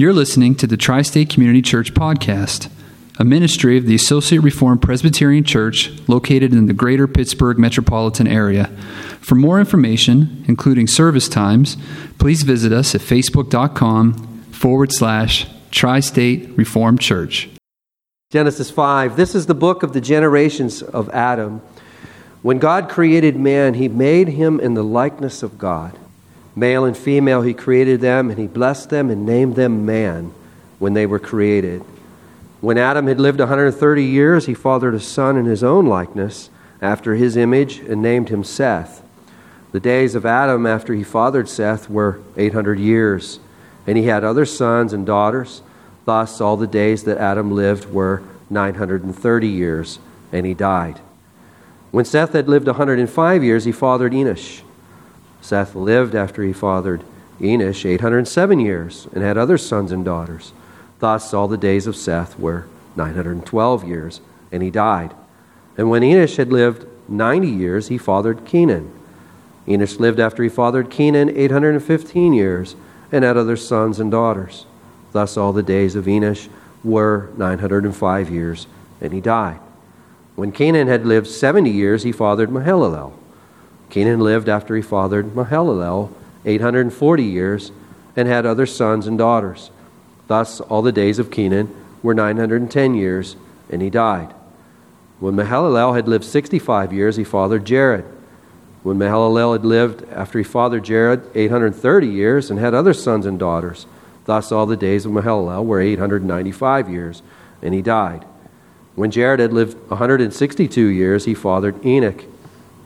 You're listening to the Tri State Community Church Podcast, a ministry of the Associate Reformed Presbyterian Church located in the greater Pittsburgh metropolitan area. For more information, including service times, please visit us at facebook.com forward slash Tri State Reformed Church. Genesis 5. This is the book of the generations of Adam. When God created man, he made him in the likeness of God. Male and female, he created them, and he blessed them and named them man when they were created. When Adam had lived 130 years, he fathered a son in his own likeness, after his image, and named him Seth. The days of Adam after he fathered Seth were 800 years, and he had other sons and daughters. Thus, all the days that Adam lived were 930 years, and he died. When Seth had lived 105 years, he fathered Enosh. Seth lived after he fathered Enosh 807 years and had other sons and daughters. Thus, all the days of Seth were 912 years, and he died. And when Enosh had lived 90 years, he fathered Kenan. Enosh lived after he fathered Kenan 815 years and had other sons and daughters. Thus, all the days of Enosh were 905 years, and he died. When Kenan had lived 70 years, he fathered Mahalalel. Kenan lived after he fathered Mahalalel 840 years and had other sons and daughters. Thus, all the days of Kenan were 910 years, and he died. When Mahalalel had lived 65 years, he fathered Jared. When Mahalalel had lived after he fathered Jared 830 years and had other sons and daughters. Thus, all the days of Mahalalel were 895 years, and he died. When Jared had lived 162 years, he fathered Enoch.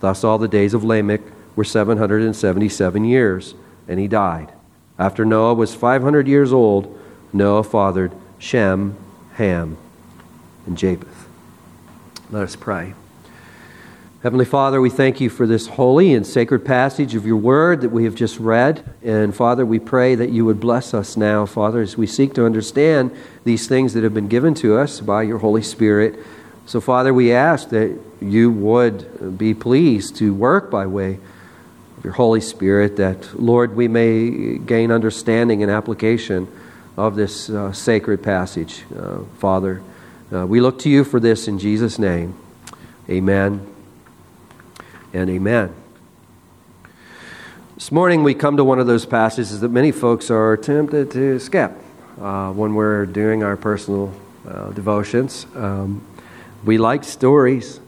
Thus, all the days of Lamech were 777 years, and he died. After Noah was 500 years old, Noah fathered Shem, Ham, and Japheth. Let us pray. Heavenly Father, we thank you for this holy and sacred passage of your word that we have just read. And Father, we pray that you would bless us now, Father, as we seek to understand these things that have been given to us by your Holy Spirit. So, Father, we ask that you would be pleased to work by way of your Holy Spirit, that, Lord, we may gain understanding and application of this uh, sacred passage, uh, Father. Uh, we look to you for this in Jesus' name. Amen and amen. This morning we come to one of those passages that many folks are tempted to skip uh, when we're doing our personal uh, devotions. Um, we like stories,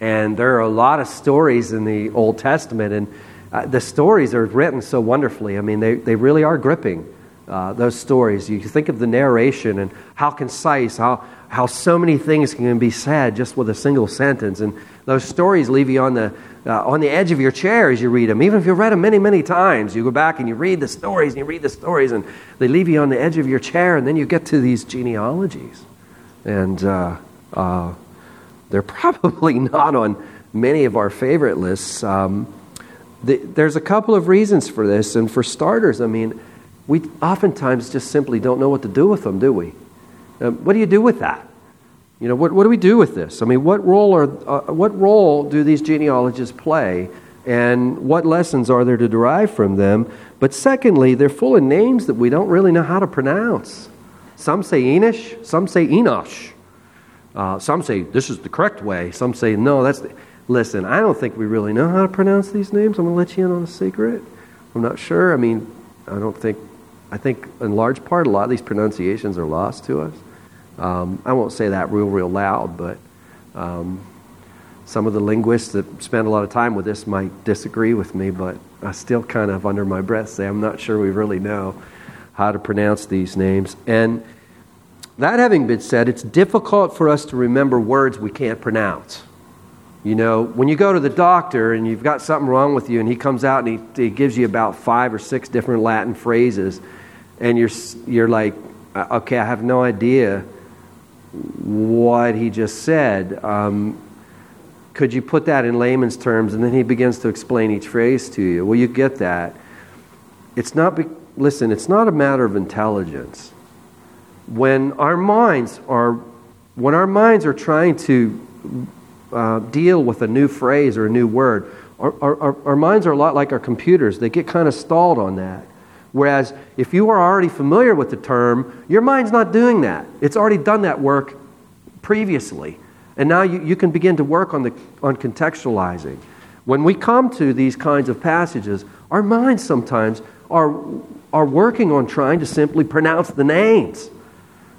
and there are a lot of stories in the Old Testament, and uh, the stories are written so wonderfully. I mean, they, they really are gripping, uh, those stories. You think of the narration and how concise, how, how so many things can be said just with a single sentence. And those stories leave you on the, uh, on the edge of your chair as you read them. Even if you've read them many, many times, you go back and you read the stories and you read the stories, and they leave you on the edge of your chair, and then you get to these genealogies. And uh, uh, they're probably not on many of our favorite lists. Um, the, there's a couple of reasons for this, and for starters, I mean, we oftentimes just simply don't know what to do with them, do we? Um, what do you do with that? You know, what, what do we do with this? I mean, what role, are, uh, what role do these genealogies play, and what lessons are there to derive from them? But secondly, they're full of names that we don't really know how to pronounce. Some say Enosh, some say Enosh. Uh, some say this is the correct way. Some say no, that's the... Listen, I don't think we really know how to pronounce these names. I'm going to let you in on a secret. I'm not sure. I mean, I don't think I think in large part, a lot of these pronunciations are lost to us. Um, I won't say that real, real loud, but um, some of the linguists that spend a lot of time with this might disagree with me, but I still kind of, under my breath, say I'm not sure we really know how to pronounce these names. And that having been said, it's difficult for us to remember words we can't pronounce. You know, when you go to the doctor and you've got something wrong with you, and he comes out and he, he gives you about five or six different Latin phrases, and you're, you're like, uh, okay, I have no idea what he just said. Um, could you put that in layman's terms? And then he begins to explain each phrase to you. Well, you get that. It's not, be, listen, it's not a matter of intelligence when our minds are when our minds are trying to uh, deal with a new phrase or a new word our, our, our minds are a lot like our computers. They get kind of stalled on that. Whereas if you are already familiar with the term your mind's not doing that. It's already done that work previously. And now you, you can begin to work on, the, on contextualizing. When we come to these kinds of passages our minds sometimes are, are working on trying to simply pronounce the names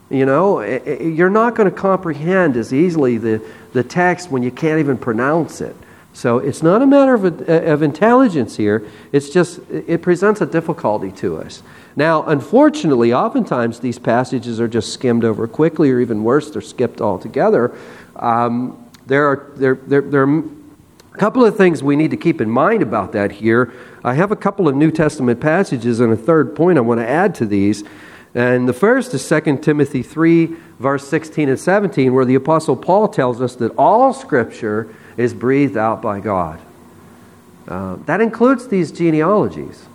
you know, you're not going to comprehend as easily the, the text when you can't even pronounce it. So it's not a matter of, of intelligence here, it's just, it presents a difficulty to us. Now, unfortunately, oftentimes these passages are just skimmed over quickly, or even worse, they're skipped altogether. Um, there, are, there, there, there are a couple of things we need to keep in mind about that here. I have a couple of New Testament passages and a third point I want to add to these. And the first is 2 Timothy 3, verse 16 and 17, where the Apostle Paul tells us that all Scripture is breathed out by God. Uh, that includes these genealogies.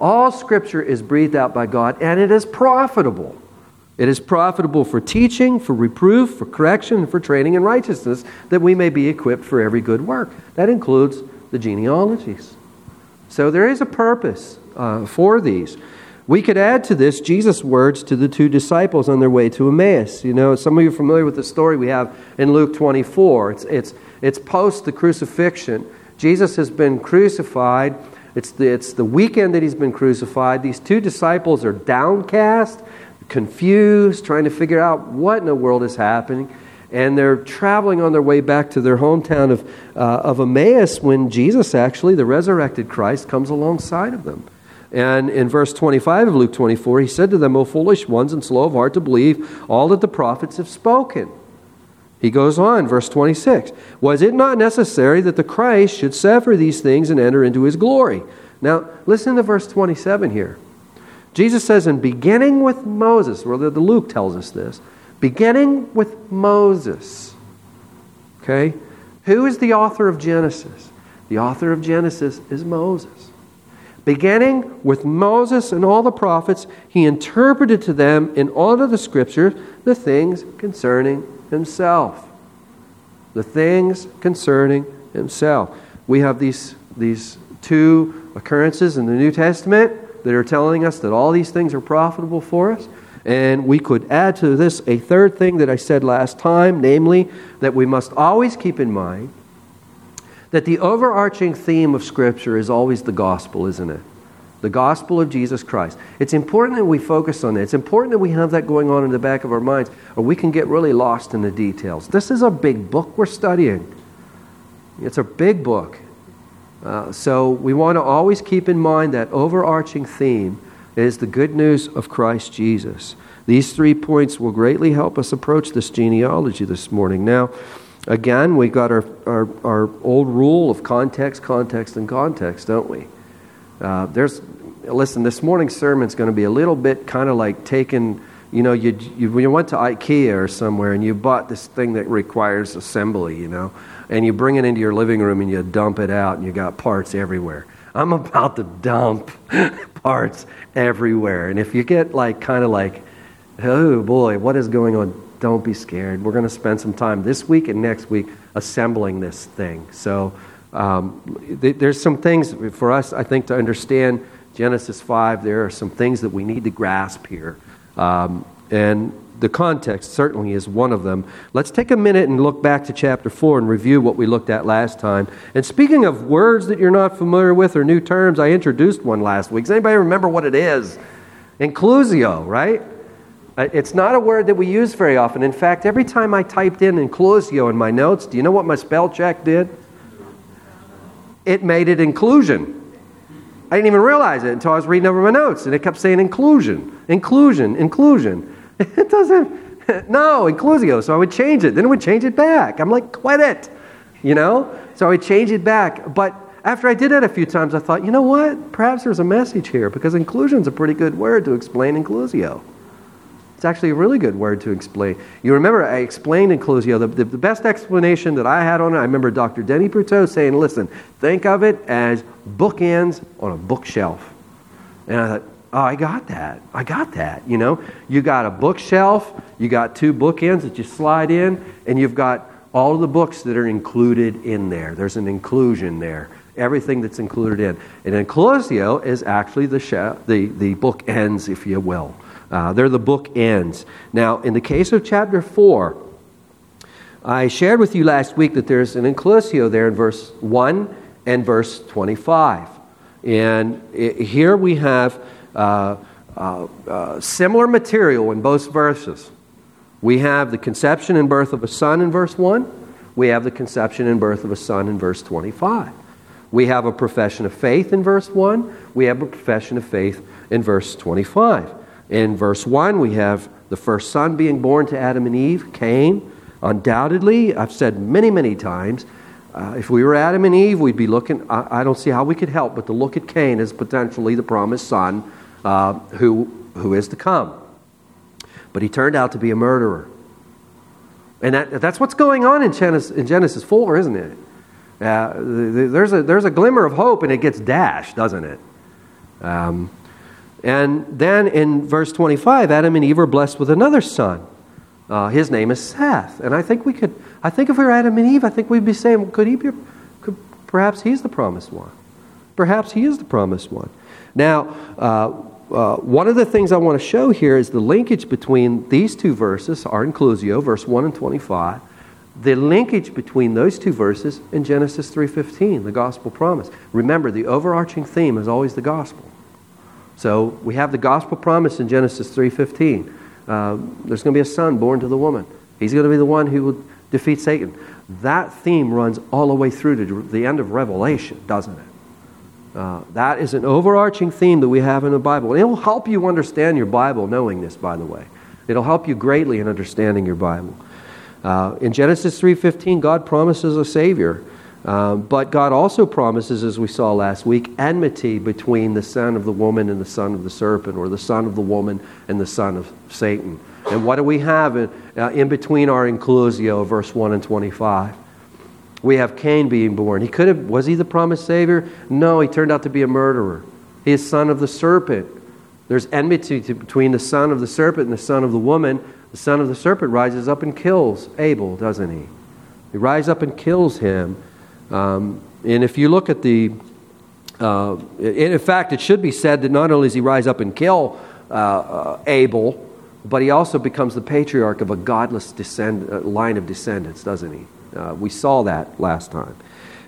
All Scripture is breathed out by God, and it is profitable. It is profitable for teaching, for reproof, for correction, and for training in righteousness, that we may be equipped for every good work. That includes the genealogies. So there is a purpose uh, for these. We could add to this Jesus' words to the two disciples on their way to Emmaus. You know, some of you are familiar with the story we have in Luke 24. It's, it's, it's post the crucifixion. Jesus has been crucified. It's the, it's the weekend that he's been crucified. These two disciples are downcast, confused, trying to figure out what in the world is happening. And they're traveling on their way back to their hometown of, uh, of Emmaus when Jesus, actually, the resurrected Christ, comes alongside of them. And in verse 25 of Luke 24, he said to them, O foolish ones and slow of heart to believe all that the prophets have spoken. He goes on, verse 26 Was it not necessary that the Christ should suffer these things and enter into his glory? Now, listen to verse 27 here. Jesus says, In beginning with Moses, well, the Luke tells us this, beginning with Moses. Okay? Who is the author of Genesis? The author of Genesis is Moses. Beginning with Moses and all the prophets, he interpreted to them in all of the scriptures the things concerning himself. The things concerning himself. We have these, these two occurrences in the New Testament that are telling us that all these things are profitable for us. And we could add to this a third thing that I said last time, namely that we must always keep in mind that the overarching theme of Scripture is always the gospel, isn't it? The gospel of Jesus Christ. It's important that we focus on that. It's important that we have that going on in the back of our minds, or we can get really lost in the details. This is a big book we're studying. It's a big book. Uh, so we want to always keep in mind that overarching theme is the good news of Christ Jesus. These three points will greatly help us approach this genealogy this morning. Now, Again, we've got our, our, our old rule of context, context, and context, don't we? Uh, there's, listen, this morning's sermon is going to be a little bit kind of like taking, you know, you, you, when you went to IKEA or somewhere and you bought this thing that requires assembly, you know, and you bring it into your living room and you dump it out and you got parts everywhere. I'm about to dump parts everywhere. And if you get like kind of like, oh boy, what is going on? Don't be scared. We're going to spend some time this week and next week assembling this thing. So um, th- there's some things for us, I think, to understand Genesis 5. There are some things that we need to grasp here. Um, and the context certainly is one of them. Let's take a minute and look back to chapter 4 and review what we looked at last time. And speaking of words that you're not familiar with or new terms, I introduced one last week. Does anybody remember what it is? Inclusio, right? Uh, It's not a word that we use very often. In fact, every time I typed in inclusio in my notes, do you know what my spell check did? It made it inclusion. I didn't even realize it until I was reading over my notes, and it kept saying inclusion, inclusion, inclusion. It doesn't, no, inclusio. So I would change it. Then it would change it back. I'm like, quit it, you know? So I would change it back. But after I did that a few times, I thought, you know what? Perhaps there's a message here because inclusion is a pretty good word to explain inclusio. It's actually a really good word to explain. You remember I explained inclusio. The, the, the best explanation that I had on it, I remember Dr. Denny Prutow saying, listen, think of it as bookends on a bookshelf. And I thought, oh, I got that. I got that. You know, you got a bookshelf, you got two bookends that you slide in, and you've got all of the books that are included in there. There's an inclusion there. Everything that's included in. And inclusio is actually the, she- the, the book ends, if you will. Uh, they're the book ends. Now, in the case of chapter 4, I shared with you last week that there's an inclusio there in verse 1 and verse 25. And i here we have uh, uh, uh, similar material in both verses. We have the conception and birth of a son in verse 1. We have the conception and birth of a son in verse 25. We have a profession of faith in verse 1. We have a profession of faith in verse 25. In verse 1, we have the first son being born to Adam and Eve, Cain. Undoubtedly, I've said many, many times, uh, if we were Adam and Eve, we'd be looking, I, I, don't see how we could help but to look at Cain as potentially the promised son uh, who, who is to come. But he turned out to be a murderer. And that, that's what's going on in Genesis, in Genesis 4, isn't it? Uh, there's, a, there's a glimmer of hope and it gets dashed, doesn't it? Um, and then in verse 25, Adam and Eve are blessed with another son. Uh, his name is Seth. And I think we could, I think if we were Adam and Eve, I think we'd be saying, could he be, could, perhaps he's the promised one. Perhaps he is the promised one. Now, uh, uh, one of the things I want to show here is the linkage between these two verses, our inclusio, verse 1 and 25, the linkage between those two verses and Genesis 3.15, the gospel promise. Remember, the overarching theme is always the gospel. So we have the gospel promise in Genesis 3.15. Uh, there's going to be a son born to the woman. He's going to be the one who will defeat Satan. That theme runs all the way through to the end of Revelation, doesn't it? Uh, that is an overarching theme that we have in the Bible. It'll help you understand your Bible knowing this, by the way. It'll help you greatly in understanding your Bible. Uh, in Genesis 3.15, God promises a Savior. Um, but God also promises, as we saw last week, enmity between the son of the woman and the son of the serpent, or the son of the woman and the son of Satan. And what do we have in, uh, in between our inclusio, verse 1 and 25? We have Cain being born. He could have, was he the promised Savior? No, he turned out to be a murderer. He is son of the serpent. There's enmity between the son of the serpent and the son of the woman. The son of the serpent rises up and kills Abel, doesn't he? He rises up and kills him. Um, and if you look at the, uh, in fact, it should be said that not only does he rise up and kill uh, uh, Abel, but he also becomes the patriarch of a godless descend, uh, line of descendants, doesn't he? Uh, we saw that last time.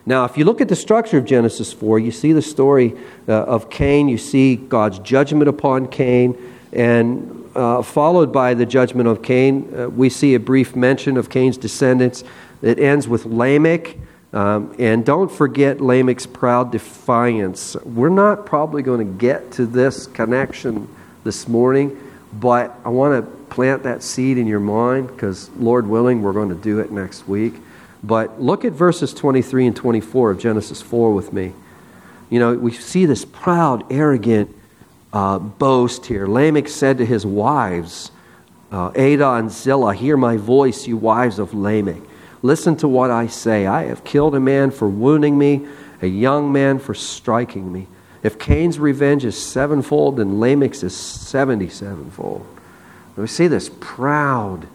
Now, if you look at the structure of Genesis 4, you see the story uh, of Cain, you see God's judgment upon Cain, and uh, followed by the judgment of Cain, uh, we see a brief mention of Cain's descendants. It ends with Lamech. Um, and don't forget Lamech's proud defiance. We're not probably going to get to this connection this morning, but I want to plant that seed in your mind because, Lord willing, we're going to do it next week. But look at verses 23 and 24 of Genesis 4 with me. You know, we see this proud, arrogant uh, boast here. Lamech said to his wives, uh, Adah and Zillah, Hear my voice, you wives of Lamech. Listen to what I say. I have killed a man for wounding me, a young man for striking me. If Cain's revenge is sevenfold, then Lamech's is seventy sevenfold. We see this proud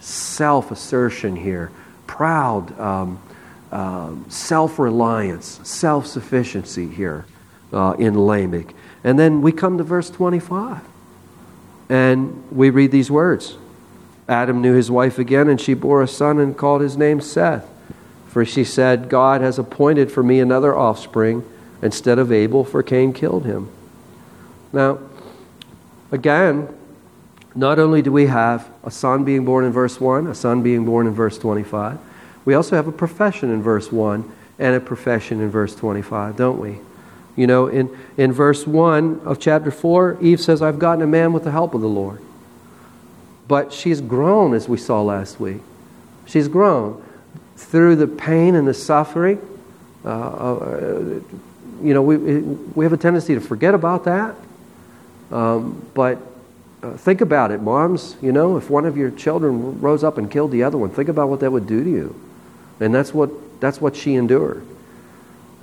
self assertion here, proud um, uh, self reliance, self sufficiency here uh, in Lamech. And then we come to verse 25, and we read these words Adam knew his wife again, and she bore a son and called his name Seth. For she said, God has appointed for me another offspring instead of Abel, for Cain killed him. Now, again, not only do we have a son being born in verse 1, a son being born in verse 25, we also have a profession in verse 1 and a profession in verse 25, don't we? You know, in, in verse 1 of chapter 4, Eve says, I've gotten a man with the help of the Lord. But she's grown, as we saw last week. She's grown through the pain and the suffering. Uh, uh, you know, we, we have a tendency to forget about that. Um, but uh, think about it, moms. You know, if one of your children rose up and killed the other one, think about what that would do to you. And that's what, that's what she endured.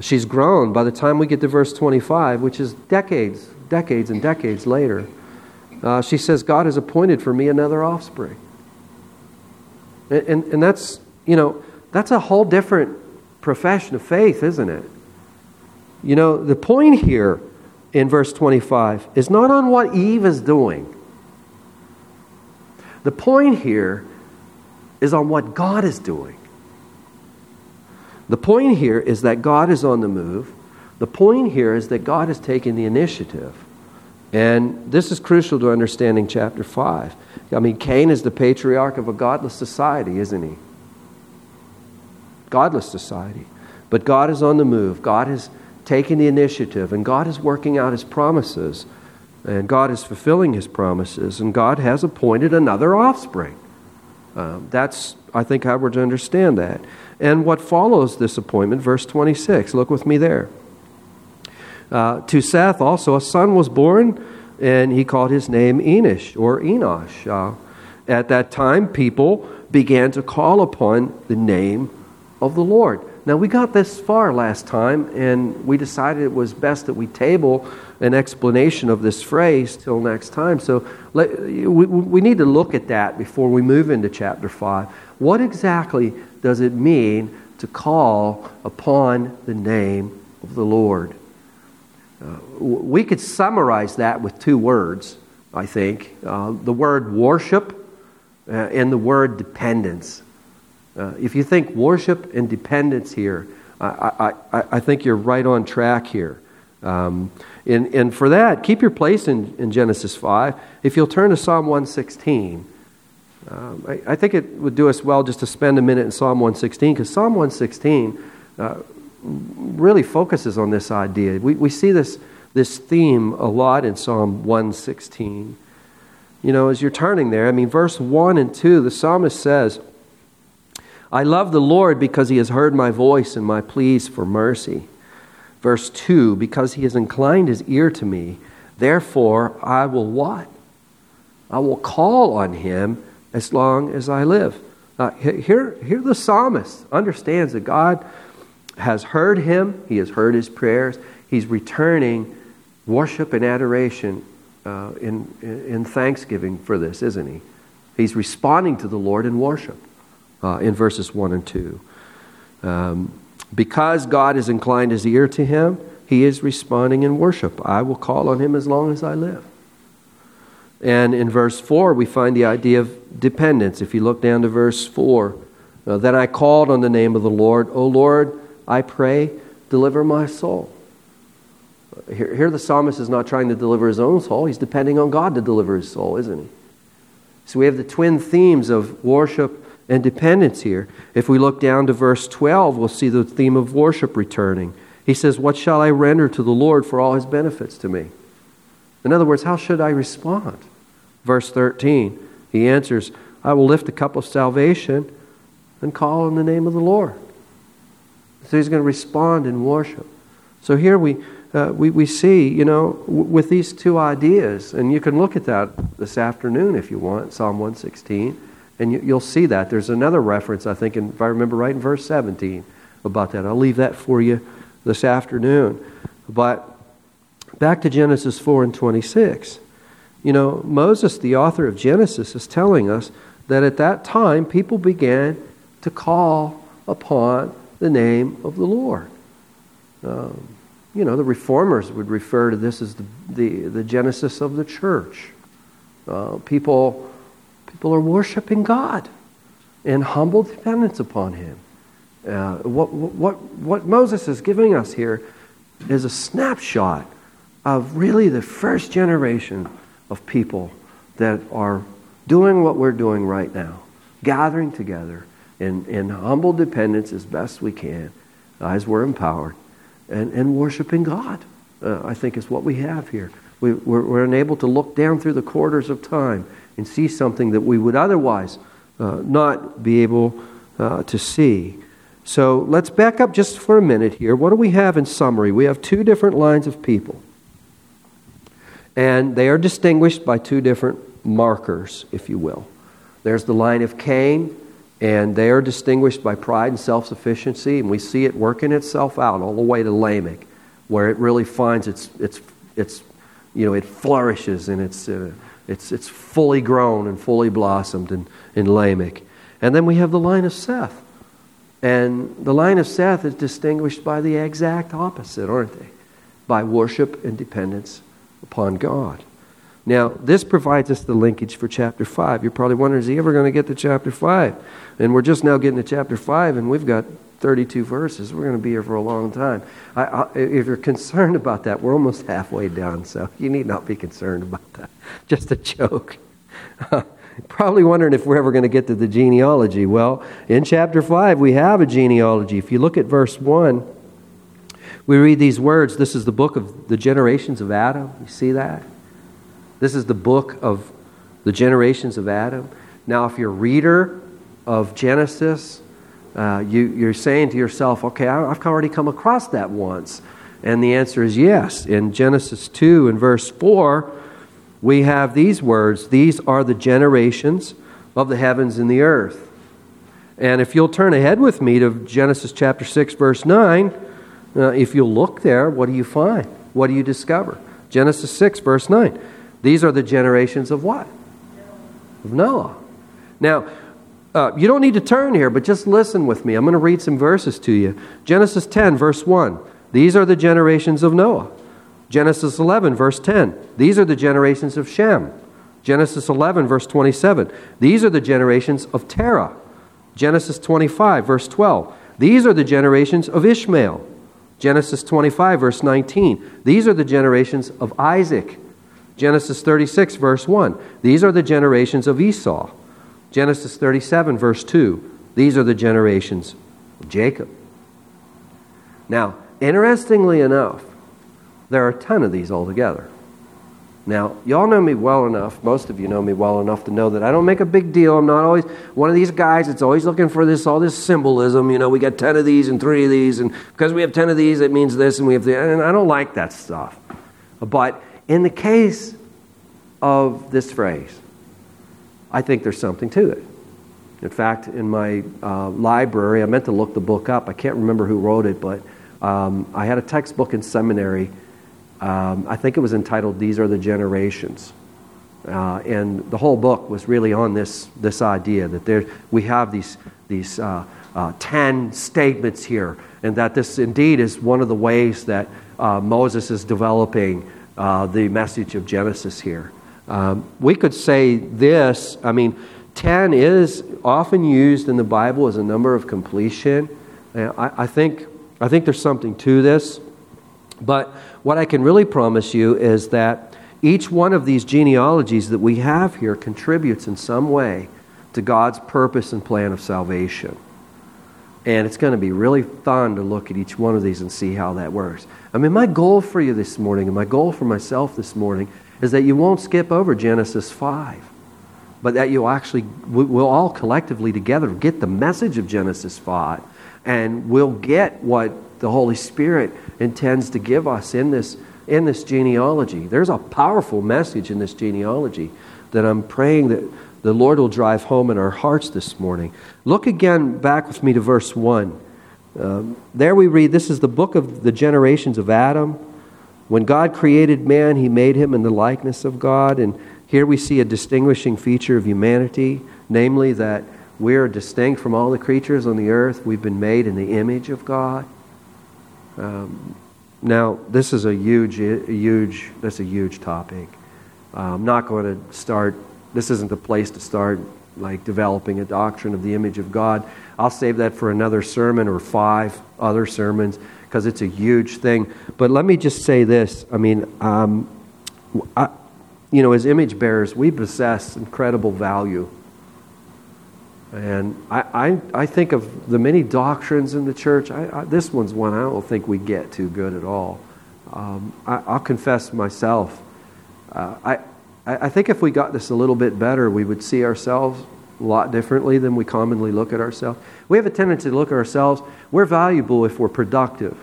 She's grown by the time we get to verse 25, which is decades, decades, and decades later. Uh, she says, God has appointed for me another offspring. And, and, and that's, you know, that's a whole different profession of faith, isn't it? You know, the point here in verse 25 is not on what Eve is doing. The point here is on what God is doing. The point here is that God is on the move. The point here is that God is taking the initiative. And this is crucial to understanding chapter 5. I mean, Cain is the patriarch of a godless society, isn't he? Godless society. But God is on the move. God has taken the initiative, and God is working out his promises, and God is fulfilling his promises, and God has appointed another offspring. Um, that's, I think, how we're to understand that. And what follows this appointment, verse 26. Look with me there. Uh, to Seth also a son was born, and he called his name Enosh or Enosh. Uh, at that time, people began to call upon the name of the Lord. Now, we got this far last time, and we decided it was best that we table an explanation of this phrase till next time. So let, we, we need to look at that before we move into chapter 5. What exactly does it mean to call upon the name of the Lord? Uh, we could summarize that with two words, I think uh, the word worship uh, and the word dependence. Uh, if you think worship and dependence here, I, I, I think you're right on track here. Um, and, and for that, keep your place in, in Genesis 5. If you'll turn to Psalm 116, um, I, I, think it would do us well just to spend a minute in Psalm 116, because Psalm 116 uh, really focuses on this idea. We, we see this, this theme a lot in Psalm 116. You know, as you're turning there, I mean, verse 1 and 2, the psalmist says, I love the Lord because he has heard my voice and my pleas for mercy. Verse 2 Because he has inclined his ear to me, therefore I will what? I will call on him as long as I live. Here, here the psalmist understands that God has heard him, he has heard his prayers, he's returning worship and adoration uh, in, in thanksgiving for this, isn't he? He's responding to the Lord in worship uh, in verses 1 and 2. Um, because God has inclined his ear to him, he is responding in worship. I will call on him as long as I live. And in verse 4, we find the idea of dependence. If you look down to verse 4, uh, then I called on the name of the Lord. O Lord, I pray, deliver my soul. Here, here the psalmist is not trying to deliver his own soul, he's depending on God to deliver his soul, isn't he? So we have the twin themes of worship and dependence here. If we look down to verse 12, we'll see the theme of worship returning. He says, What shall I render to the Lord for all his benefits to me? In other words, how should I respond? Verse 13, he answers, I will lift a cup of salvation and call on the name of the Lord. So he's going to respond in worship. So here we, uh, we, we see, you know, w- with these two ideas, and you can look at that this afternoon if you want, Psalm 116 and you, will see that. There's another reference, I think, in, if I remember right, in verse 17 about that. I'll leave that for you this afternoon. But back to Genesis 4 and 26. You know, Moses, the author of Genesis, is telling us that at that time people began to call upon the name of the Lord. Um, you know, the reformers would refer to this as the, the, the genesis of the church. Uh, people People are worshiping God in humble dependence upon Him. Uh, what, what, what Moses is giving us here is a snapshot of really the first generation of people that are doing what we're doing right now, gathering together in, in humble dependence as best we can, as we're empowered, and, and worshiping God, uh, I think is what we have here. We, we're, we're unable to look down through the quarters of time and see something that we would otherwise uh, not be able uh, to see. So let's back up just for a minute here. What do we have in summary? We have two different lines of people, and they are distinguished by two different markers, if you will. There's the line of Cain, and they are distinguished by pride and self sufficiency, and we see it working itself out all the way to Lamech, where it really finds its, its, its you know, it flourishes and it's, uh, it's, it's fully grown and fully blossomed in, in Lamech. And then we have the line of Seth. And the line of Seth is distinguished by the exact opposite, aren't they? By worship and dependence upon God. Now, this provides us the linkage for chapter 5. You're probably wondering, is he ever going to get to chapter 5? And we're just now getting to chapter 5, and we've got 32 verses. We're going to be here for a long time. I, I, if you're concerned about that, we're almost halfway done, so you need not be concerned about that. Just a joke. Probably wondering if we're ever going to get to the genealogy. Well, in chapter 5, we have a genealogy. If you look at verse 1, we read these words. This is the book of the generations of Adam. You see that? This is the book of the generations of Adam. Now, if you're a reader of Genesis, uh, you, you're saying to yourself, okay, I've already come across that once. And the answer is yes. In Genesis 2 and verse 4, we have these words These are the generations of the heavens and the earth. And if you'll turn ahead with me to Genesis chapter 6, verse 9, uh, if you look there, what do you find? What do you discover? Genesis 6, verse 9. These are the generations of what? Of Noah. Now, uh, you don't need to turn here, but just listen with me. I'm going to read some verses to you. Genesis 10, verse 1. These are the generations of Noah. Genesis 11, verse 10. These are the generations of Shem. Genesis 11, verse 27. These are the generations of Terah. Genesis 25, verse 12. These are the generations of Ishmael. Genesis 25, verse 19. These are the generations of Isaac. Genesis 36, verse 1. These are the generations of Esau. Genesis 37, verse 2. These are the generations of Jacob. Now, interestingly enough, there are a ton of these altogether. Now, y'all know me well enough, most of you know me well enough to know that I don't make a big deal. I'm not always one of these guys that's always looking for this, all this symbolism. You know, we got 10 of these and three of these, and because we have 10 of these, it means this, and we have the, and I don't like that stuff. But in the case of this phrase, I think there's something to it. In fact, in my uh, library, I meant to look the book up. I can't remember who wrote it, but um, I had a textbook in seminary. Um, I think it was entitled These Are the Generations. Uh, and the whole book was really on this, this idea that there, we have these, these uh, uh, 10 statements here, and that this indeed is one of the ways that uh, Moses is developing uh, the message of Genesis here. Um, we could say this I mean, 10 is often used in the Bible as a number of completion. I, I, think, I think there's something to this. But what I can really promise you is that each one of these genealogies that we have here contributes in some way to God's purpose and plan of salvation. And it's going to be really fun to look at each one of these and see how that works. I mean, my goal for you this morning, and my goal for myself this morning, is that you won't skip over Genesis 5, but that you'll actually, we'll all collectively together get the message of Genesis 5, and we'll get what the Holy Spirit intends to give us in this, in this genealogy. There's a powerful message in this genealogy that I'm praying that the Lord will drive home in our hearts this morning. Look again back with me to verse 1. Um, there we read, This is the book of the generations of Adam. When God created man, he made him in the likeness of God. And here we see a distinguishing feature of humanity, namely that we're distinct from all the creatures on the earth. We've been made in the image of God. Um, now, this is a huge, huge, that's a huge topic. Uh, I'm not going to start, this isn't the place to start like developing a doctrine of the image of God. I'll save that for another sermon or five other sermons because it's a huge thing. But let me just say this. I mean, um, I, you know, as image bearers, we possess incredible value. And I, I, I think of the many doctrines in the church, I, I, this one's one I don't think we get too good at all. Um, I, will confess myself. Uh, I, I think if we got this a little bit better, we would see ourselves a lot differently than we commonly look at ourselves. We have a tendency to look at ourselves, we're valuable if we're productive.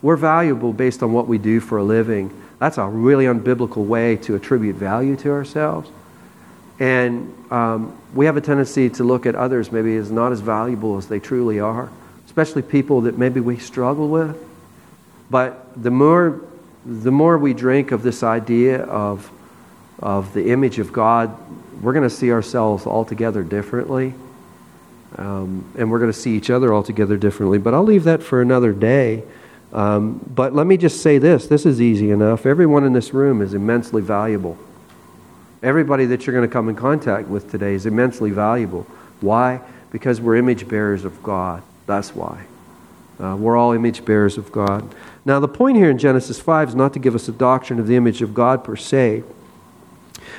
We're valuable based on what we do for a living. That's a really unbiblical way to attribute value to ourselves. And um, we have a tendency to look at others maybe as not as valuable as they truly are, especially people that maybe we struggle with. But the more, the more we drink of this idea of, of the image of God, we're going to see ourselves altogether differently. Um, and we're going to see each other altogether differently. But I'll leave that for another day. Um, but let me just say this this is easy enough. Everyone in this room is immensely valuable. Everybody that you're going to come in contact with today is immensely valuable. Why? Because we're image bearers of God. That's why. Uh, we're all image bearers of God. Now, the point here in Genesis 5 is not to give us a doctrine of the image of God per se.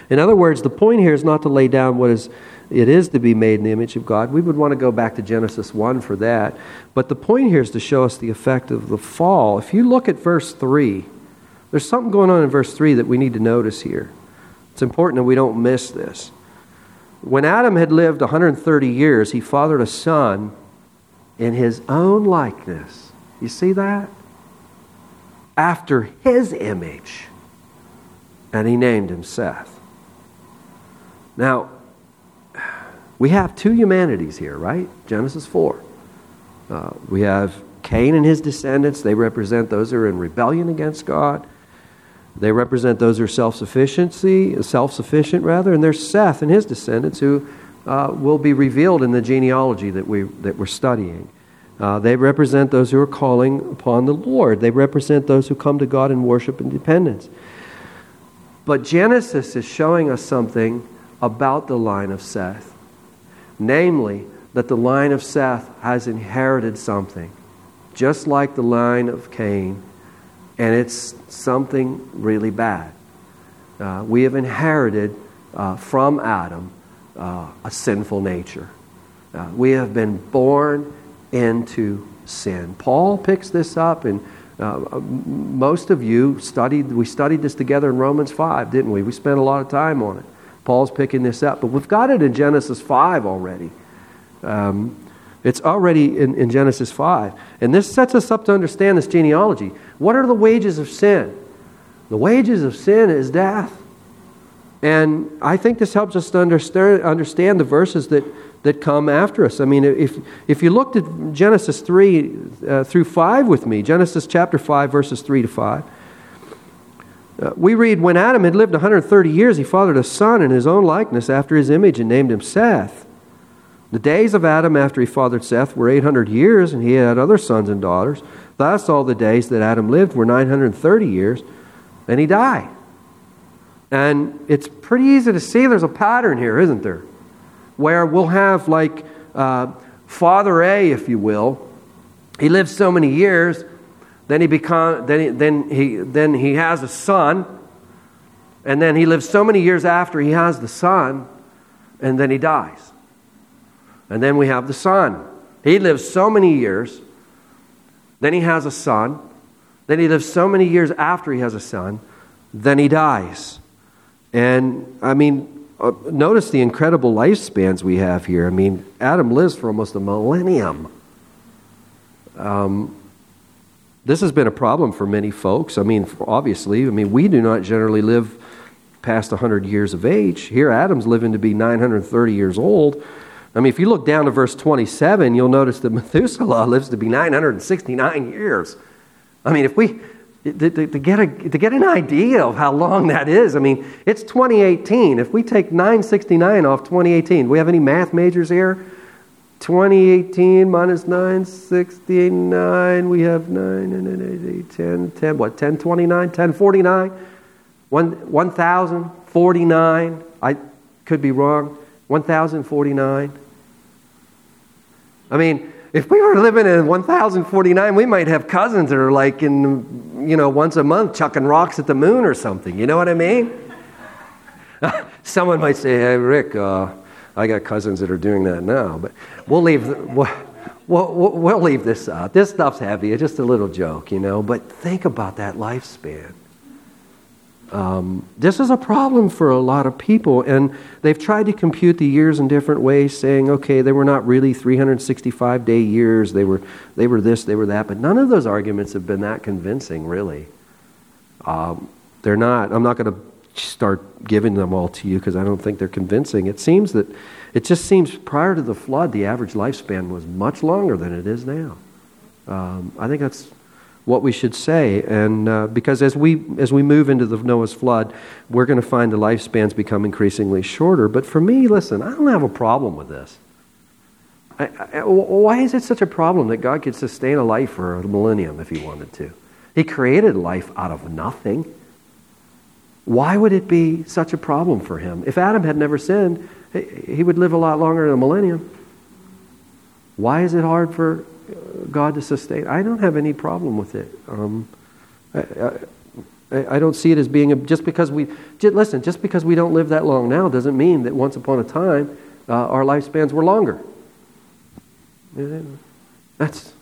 In other words, the point here is not to lay down what is, it is to be made in the image of God. We would want to go back to Genesis 1 for that. But the point here is to show us the effect of the fall. If you look at verse 3, there's something going on in verse 3 that we need to notice here. It's important that we don't miss this. When Adam had lived 130 years, he fathered a son in his own likeness. You see that? After his image. And he named him Seth. Now, we have two humanities here, right? Genesis 4. Uh, we have Cain and his descendants. They represent those who are in rebellion against God. They represent those who are self-sufficiency, self-sufficient rather, and there's Seth and his descendants who uh, will be revealed in the genealogy that we that we're studying. Uh, they represent those who are calling upon the Lord. They represent those who come to God in worship and dependence. But Genesis is showing us something about the line of Seth, namely that the line of Seth has inherited something, just like the line of Cain and it's something really bad. Uh, we have inherited uh, from Adam uh, a sinful nature. Uh, we have been born into sin. Paul picks this up, and uh, most of you studied. We studied this together in Romans five, didn't we? We spent a lot of time on it. Paul's picking this up, but we've got it in Genesis five already. Um, it's already in, in Genesis 5. And this sets us up to understand this genealogy. What are the wages of sin? The wages of sin is death. And I think this helps us to understand, understand the verses that, that come after us. I mean, if, if you looked at Genesis 3 uh, through 5 with me, Genesis chapter 5, verses 3 to 5, uh, we read, When Adam had lived 130 years, he fathered a son in his own likeness after his image and named him Seth. The days of Adam after he fathered Seth were 800 years, and he had other sons and daughters. Thus, all the days that Adam lived were 930 years, and he died. And it's pretty easy to see there's a pattern here, isn't there? Where we'll have, like, uh, Father A, if you will. He lived so many years, then he, become, then, he, then, he, then he has a son, and then he lives so many years after he has the son, and then he dies. And then we have the son. He lives so many years. Then he has a son. Then he lives so many years after he has a son. Then he dies. And I mean, uh, notice the incredible lifespans we have here. I mean, Adam lives for almost a millennium. Um, this has been a problem for many folks. I mean, obviously, I mean, we do not generally live past 100 years of age. Here, Adam's living to be 930 years old. I mean, if you look down to verse 27, you'll notice that Methuselah lives to be 969 years. I mean, if we, to, to, to, get a, to get an idea of how long that is, I mean, it's 2018. If we take 969 off 2018, do we have any math majors here? 2018 minus 969, we have 9, 9 8, 10, 10, what, 1029, 1049? 1,049. I could be wrong. 1,049. I mean, if we were living in 1049, we might have cousins that are like in, you know, once a month chucking rocks at the moon or something. You know what I mean? Someone might say, hey, Rick, uh, I got cousins that are doing that now, but we'll leave, we'll, we'll, we'll leave this out. This stuff's heavy. It's just a little joke, you know, but think about that lifespan. Um, this is a problem for a lot of people, and they've tried to compute the years in different ways, saying, okay, they were not really 365 day years, they were, they were this, they were that, but none of those arguments have been that convincing, really. Um, they're not. I'm not going to start giving them all to you because I don't think they're convincing. It seems that, it just seems prior to the flood, the average lifespan was much longer than it is now. Um, I think that's what we should say. And uh, because as we, as we move into the Noah's flood, we're going to find the lifespans become increasingly shorter. But for me, listen, I don't have a problem with this. I, I, why is it such a problem that God could sustain a life for a millennium if He wanted to? He created life out of nothing. Why would it be such a problem for Him? If Adam had never sinned, he would live a lot longer than a millennium. Why is it hard for God to sustain. I don't have any problem with it. Um, I, I, I, don't see it as being a, just because we just, listen. Just because we don't live that long now doesn't mean that once upon a time uh, our lifespans were longer. That's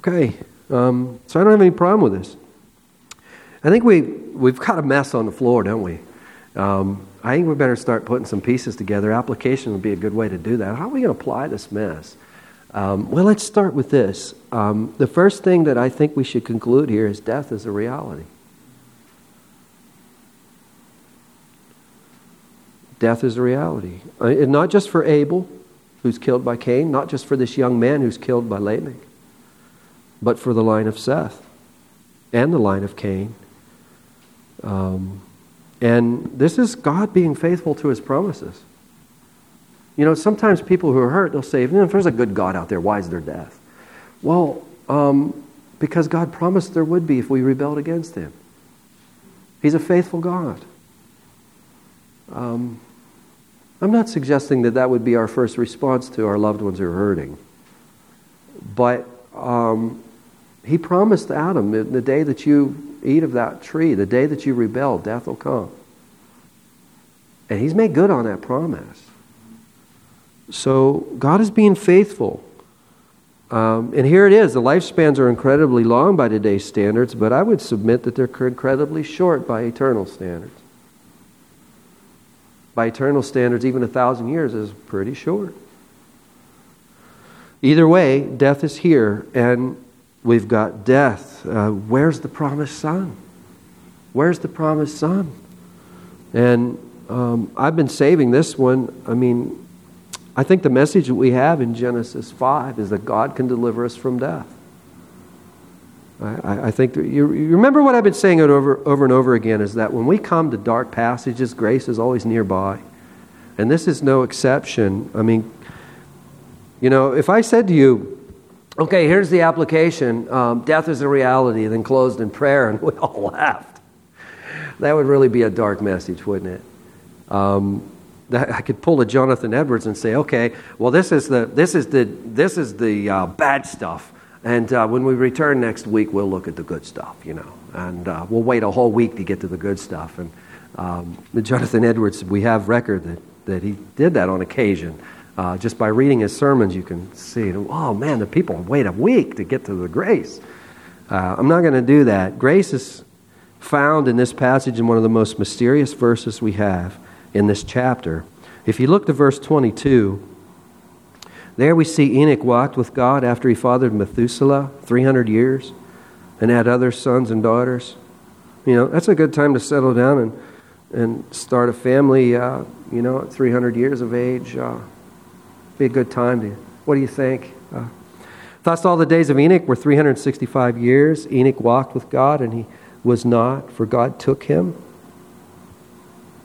okay. Um, so I don't have any problem with this. I think we we've got a mess on the floor, don't we? Um, I think we better start putting some pieces together. Application would be a good way to do that. How are we going to apply this mess? Um, well, let's start with this. Um, the first thing that I think we should conclude here is death is a reality. Death is a reality. Uh, and not just for Abel, who's killed by Cain, not just for this young man who's killed by Lamech, but for the line of Seth and the line of Cain. Um, and this is God being faithful to his promises. You know, sometimes people who are hurt, they'll say, if there's a good God out there, why is there death? Well, um, because God promised there would be if we rebelled against Him. He's a faithful God. Um, I'm not suggesting that that would be our first response to our loved ones who are hurting. But um, He promised Adam, in the day that you eat of that tree, the day that you rebel, death will come. And He's made good on that promise. So God is being faithful. Um, and here it is. The lifespans are incredibly long by today's standards, but I would submit that they're incredibly short by eternal standards. By eternal standards, even a thousand years is pretty short. Either way, death is here, and we've got death. Uh, where's the promised son? Where's the promised son? And um, I've been saving this one. I mean, I think the message that we have in Genesis 5 is that God can deliver us from death. I, I think you, you, remember what I've been saying over, over and over again is that when we come to dark passages, grace is always nearby. And this is no exception. I mean, you know, if I said to you, okay, here's the application um, death is a reality, then closed in prayer, and we all laughed, that would really be a dark message, wouldn't it? Um, I could pull a Jonathan Edwards and say, okay, well, this is the, this is the, this is the uh, bad stuff. And uh, when we return next week, we'll look at the good stuff, you know. And uh, we'll wait a whole week to get to the good stuff. And um, Jonathan Edwards, we have record that, that he did that on occasion. Uh, just by reading his sermons, you can see, oh man, the people wait a week to get to the grace. Uh, I'm not going to do that. Grace is found in this passage in one of the most mysterious verses we have in this chapter. If you look to verse 22, there we see Enoch walked with God after he fathered Methuselah 300 years and had other sons and daughters. You know, that's a good time to settle down and, and start a family, uh, you know, at 300 years of age. Uh, be a good time to, what do you think? Uh, thus, all the days of Enoch were 365 years. Enoch walked with God and he was not, for God took him.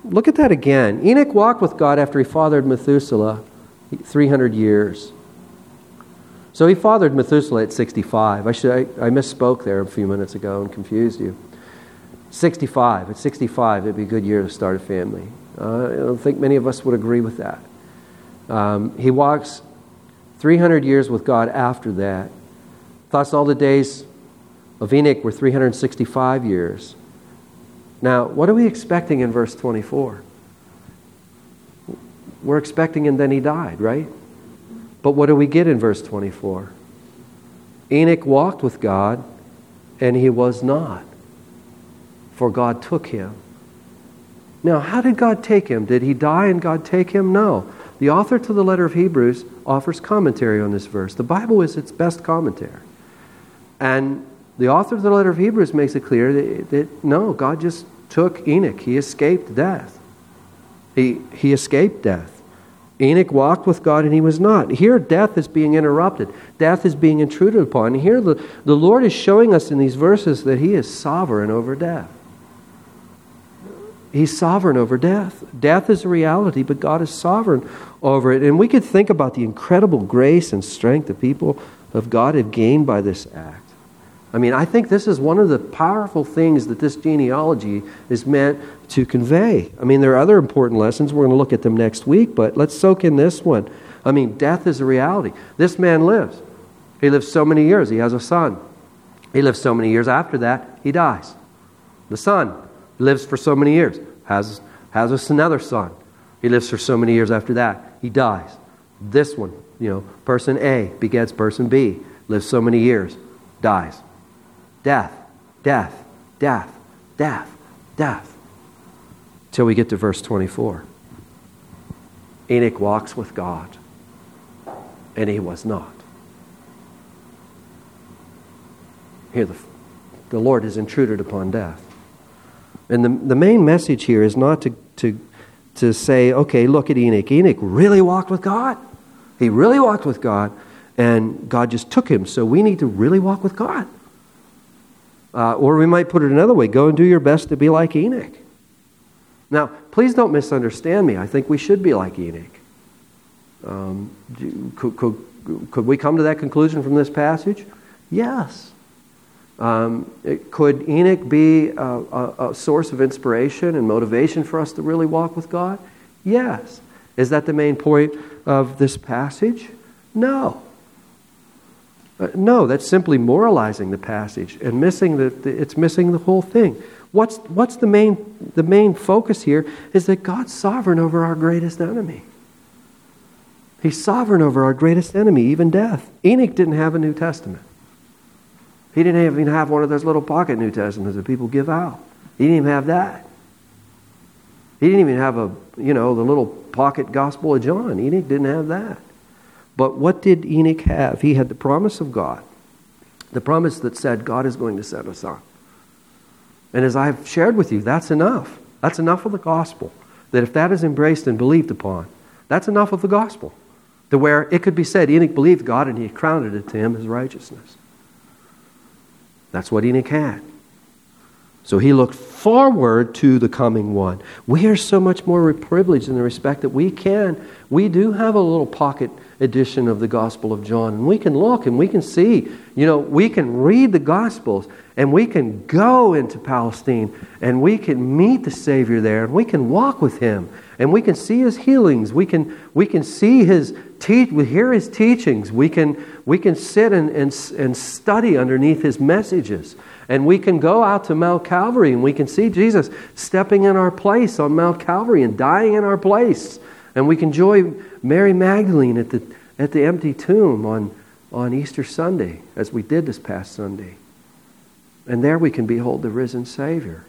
Look at that again. Enoch walked with God after he fathered Methuselah 300 years. So he fathered Methuselah at 65. I, should, I, I misspoke there a few minutes ago and confused you. 65. At 65, it'd be a good year to start a family. Uh, I don't think many of us would agree with that. Um, he walks 300 years with God after that. Thus, all the days of Enoch were 365 years. Now, what are we expecting in verse 24? We're expecting and then he died, right? But what do we get in verse 24? Enoch walked with God, and he was not, for God took him. Now, how did God take him? Did he die and God take him? No. The author to the letter of Hebrews offers commentary on this verse. The Bible is its best commentary. And the author of the letter of Hebrews makes it clear that, that no, God just took Enoch. He escaped death. He, he escaped death. Enoch walked with God and he was not. Here, death is being interrupted, death is being intruded upon. Here, the, the Lord is showing us in these verses that he is sovereign over death. He's sovereign over death. Death is a reality, but God is sovereign over it. And we could think about the incredible grace and strength the people of God have gained by this act. I mean, I think this is one of the powerful things that this genealogy is meant to convey. I mean, there are other important lessons. We're going to look at them next week, but let's soak in this one. I mean, death is a reality. This man lives. He lives so many years. He has a son. He lives so many years after that, he dies. The son lives for so many years, has, has another son. He lives for so many years after that, he dies. This one, you know, person A begets person B, lives so many years, dies death, death, death, death, death. Till we get to verse 24. Enoch walks with God, and he was not. Here, the, the Lord has intruded upon death. And the, the main message here is not to, to, to say, okay, look at Enoch. Enoch really walked with God. He really walked with God, and God just took him. So we need to really walk with God. Uh, or we might put it another way go and do your best to be like Enoch. Now, please don't misunderstand me. I think we should be like Enoch. Um, could, could, could we come to that conclusion from this passage? Yes. Um, it, could Enoch be a, a, a, source of inspiration and motivation for us to really walk with God? Yes. Is that the main point of this passage? No. Uh, no, that's simply moralizing the passage and missing the, the, it's missing the whole thing. What's, what's the, main, the main focus here is that God's sovereign over our greatest enemy. He's sovereign over our greatest enemy, even death. Enoch didn't have a New Testament. He didn't even have one of those little pocket New Testaments that people give out. He didn't even have that. He didn't even have a, you know, the little pocket Gospel of John. Enoch didn't have that. But what did Enoch have? He had the promise of God, the promise that said God is going to send a son. And as I've shared with you, that's enough. That's enough of the gospel. That if that is embraced and believed upon, that's enough of the gospel. To where it could be said, Enoch believed God and he crowned it to him as righteousness. That's what Enoch had. So he looked forward to the coming one. We are so much more privileged in the respect that we can, we do have a little pocket edition of the Gospel of John. And we can look and we can see, you know, we can read the Gospels and we can go into Palestine and we can meet the Savior there and we can walk with Him and we can see His healings. We can, we can see His teach, we hear His teachings. We can, we can sit and, and, and study underneath His messages. And we can go out to Mount Calvary and we can see Jesus stepping in our place on Mount Calvary and dying in our place. And we can join Mary Magdalene at the, at the empty tomb on, on Easter Sunday, as we did this past Sunday. And there we can behold the risen Savior.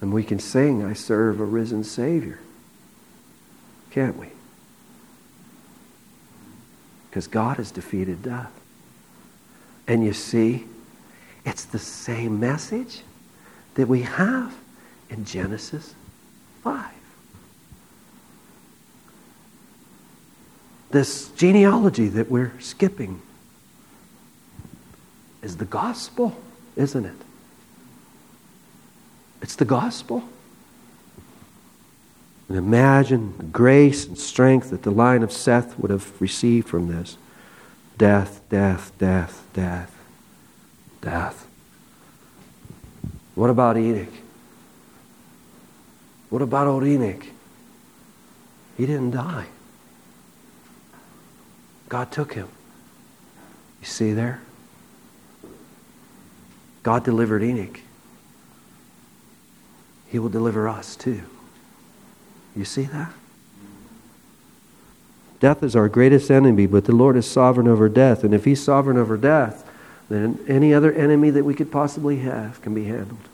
And we can sing, I serve a risen Savior. Can't we? Because God has defeated death. And you see, it's the same message that we have in Genesis 5. this genealogy that we're skipping is the gospel, isn't it? It's the gospel. And imagine the grace and strength that the line of Seth would have received from this death, death, death, death, death. What about Enoch? What about old Enoch? He didn't die. God took him. You see there? God delivered Enoch. He will deliver us too. You see that? Death is our greatest enemy, but the Lord is sovereign over death. And if He's sovereign over death, then any other enemy that we could possibly have can be handled.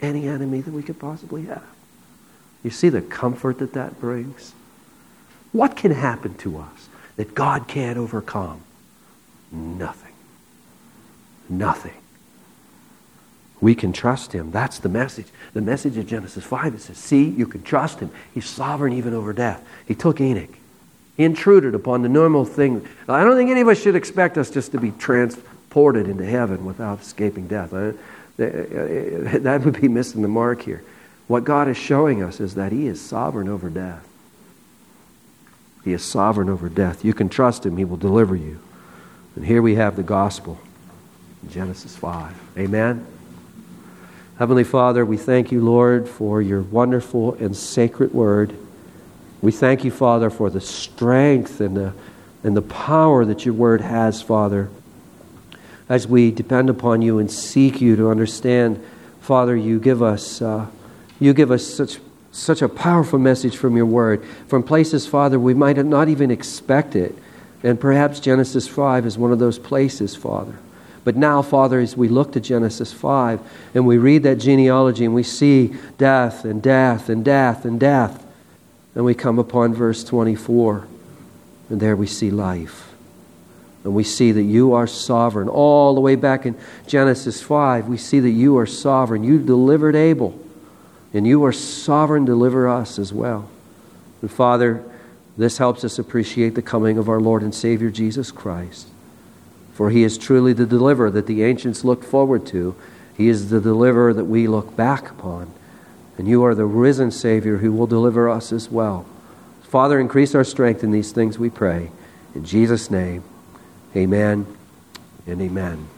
Any enemy that we could possibly have. You see the comfort that that brings? What can happen to us that God can't overcome? Nothing. Nothing. We can trust him. That's the message. The message of Genesis 5 it says, See, you can trust him. He's sovereign even over death. He took Enoch. He intruded upon the normal thing. I don't think any of us should expect us just to be transported into heaven without escaping death. Uh, uh, that would be missing the mark here. What God is showing us is that He is sovereign over death. He is sovereign over death. You can trust Him, He will deliver you. And here we have the gospel in Genesis 5. Amen. Heavenly Father, we thank you, Lord, for your wonderful and sacred word. We thank you, Father, for the strength and the, and the power that your word has, Father. As we depend upon you and seek you to understand, Father, you give us, uh, you give us such, such a powerful message from your word. From places, Father, we might not even expect it. And perhaps Genesis 5 is one of those places, Father. But now, Father, as we look to Genesis 5 and we read that genealogy and we see death and death and death and death, and we come upon verse 24, and there we see life. And we see that you are sovereign. All the way back in Genesis 5, we see that you are sovereign. You delivered Abel, and you are sovereign, deliver us as well. And Father, this helps us appreciate the coming of our Lord and Savior Jesus Christ. For he is truly the deliverer that the ancients looked forward to. He is the deliverer that we look back upon. And you are the risen Savior who will deliver us as well. Father, increase our strength in these things, we pray. In Jesus' name, amen and amen.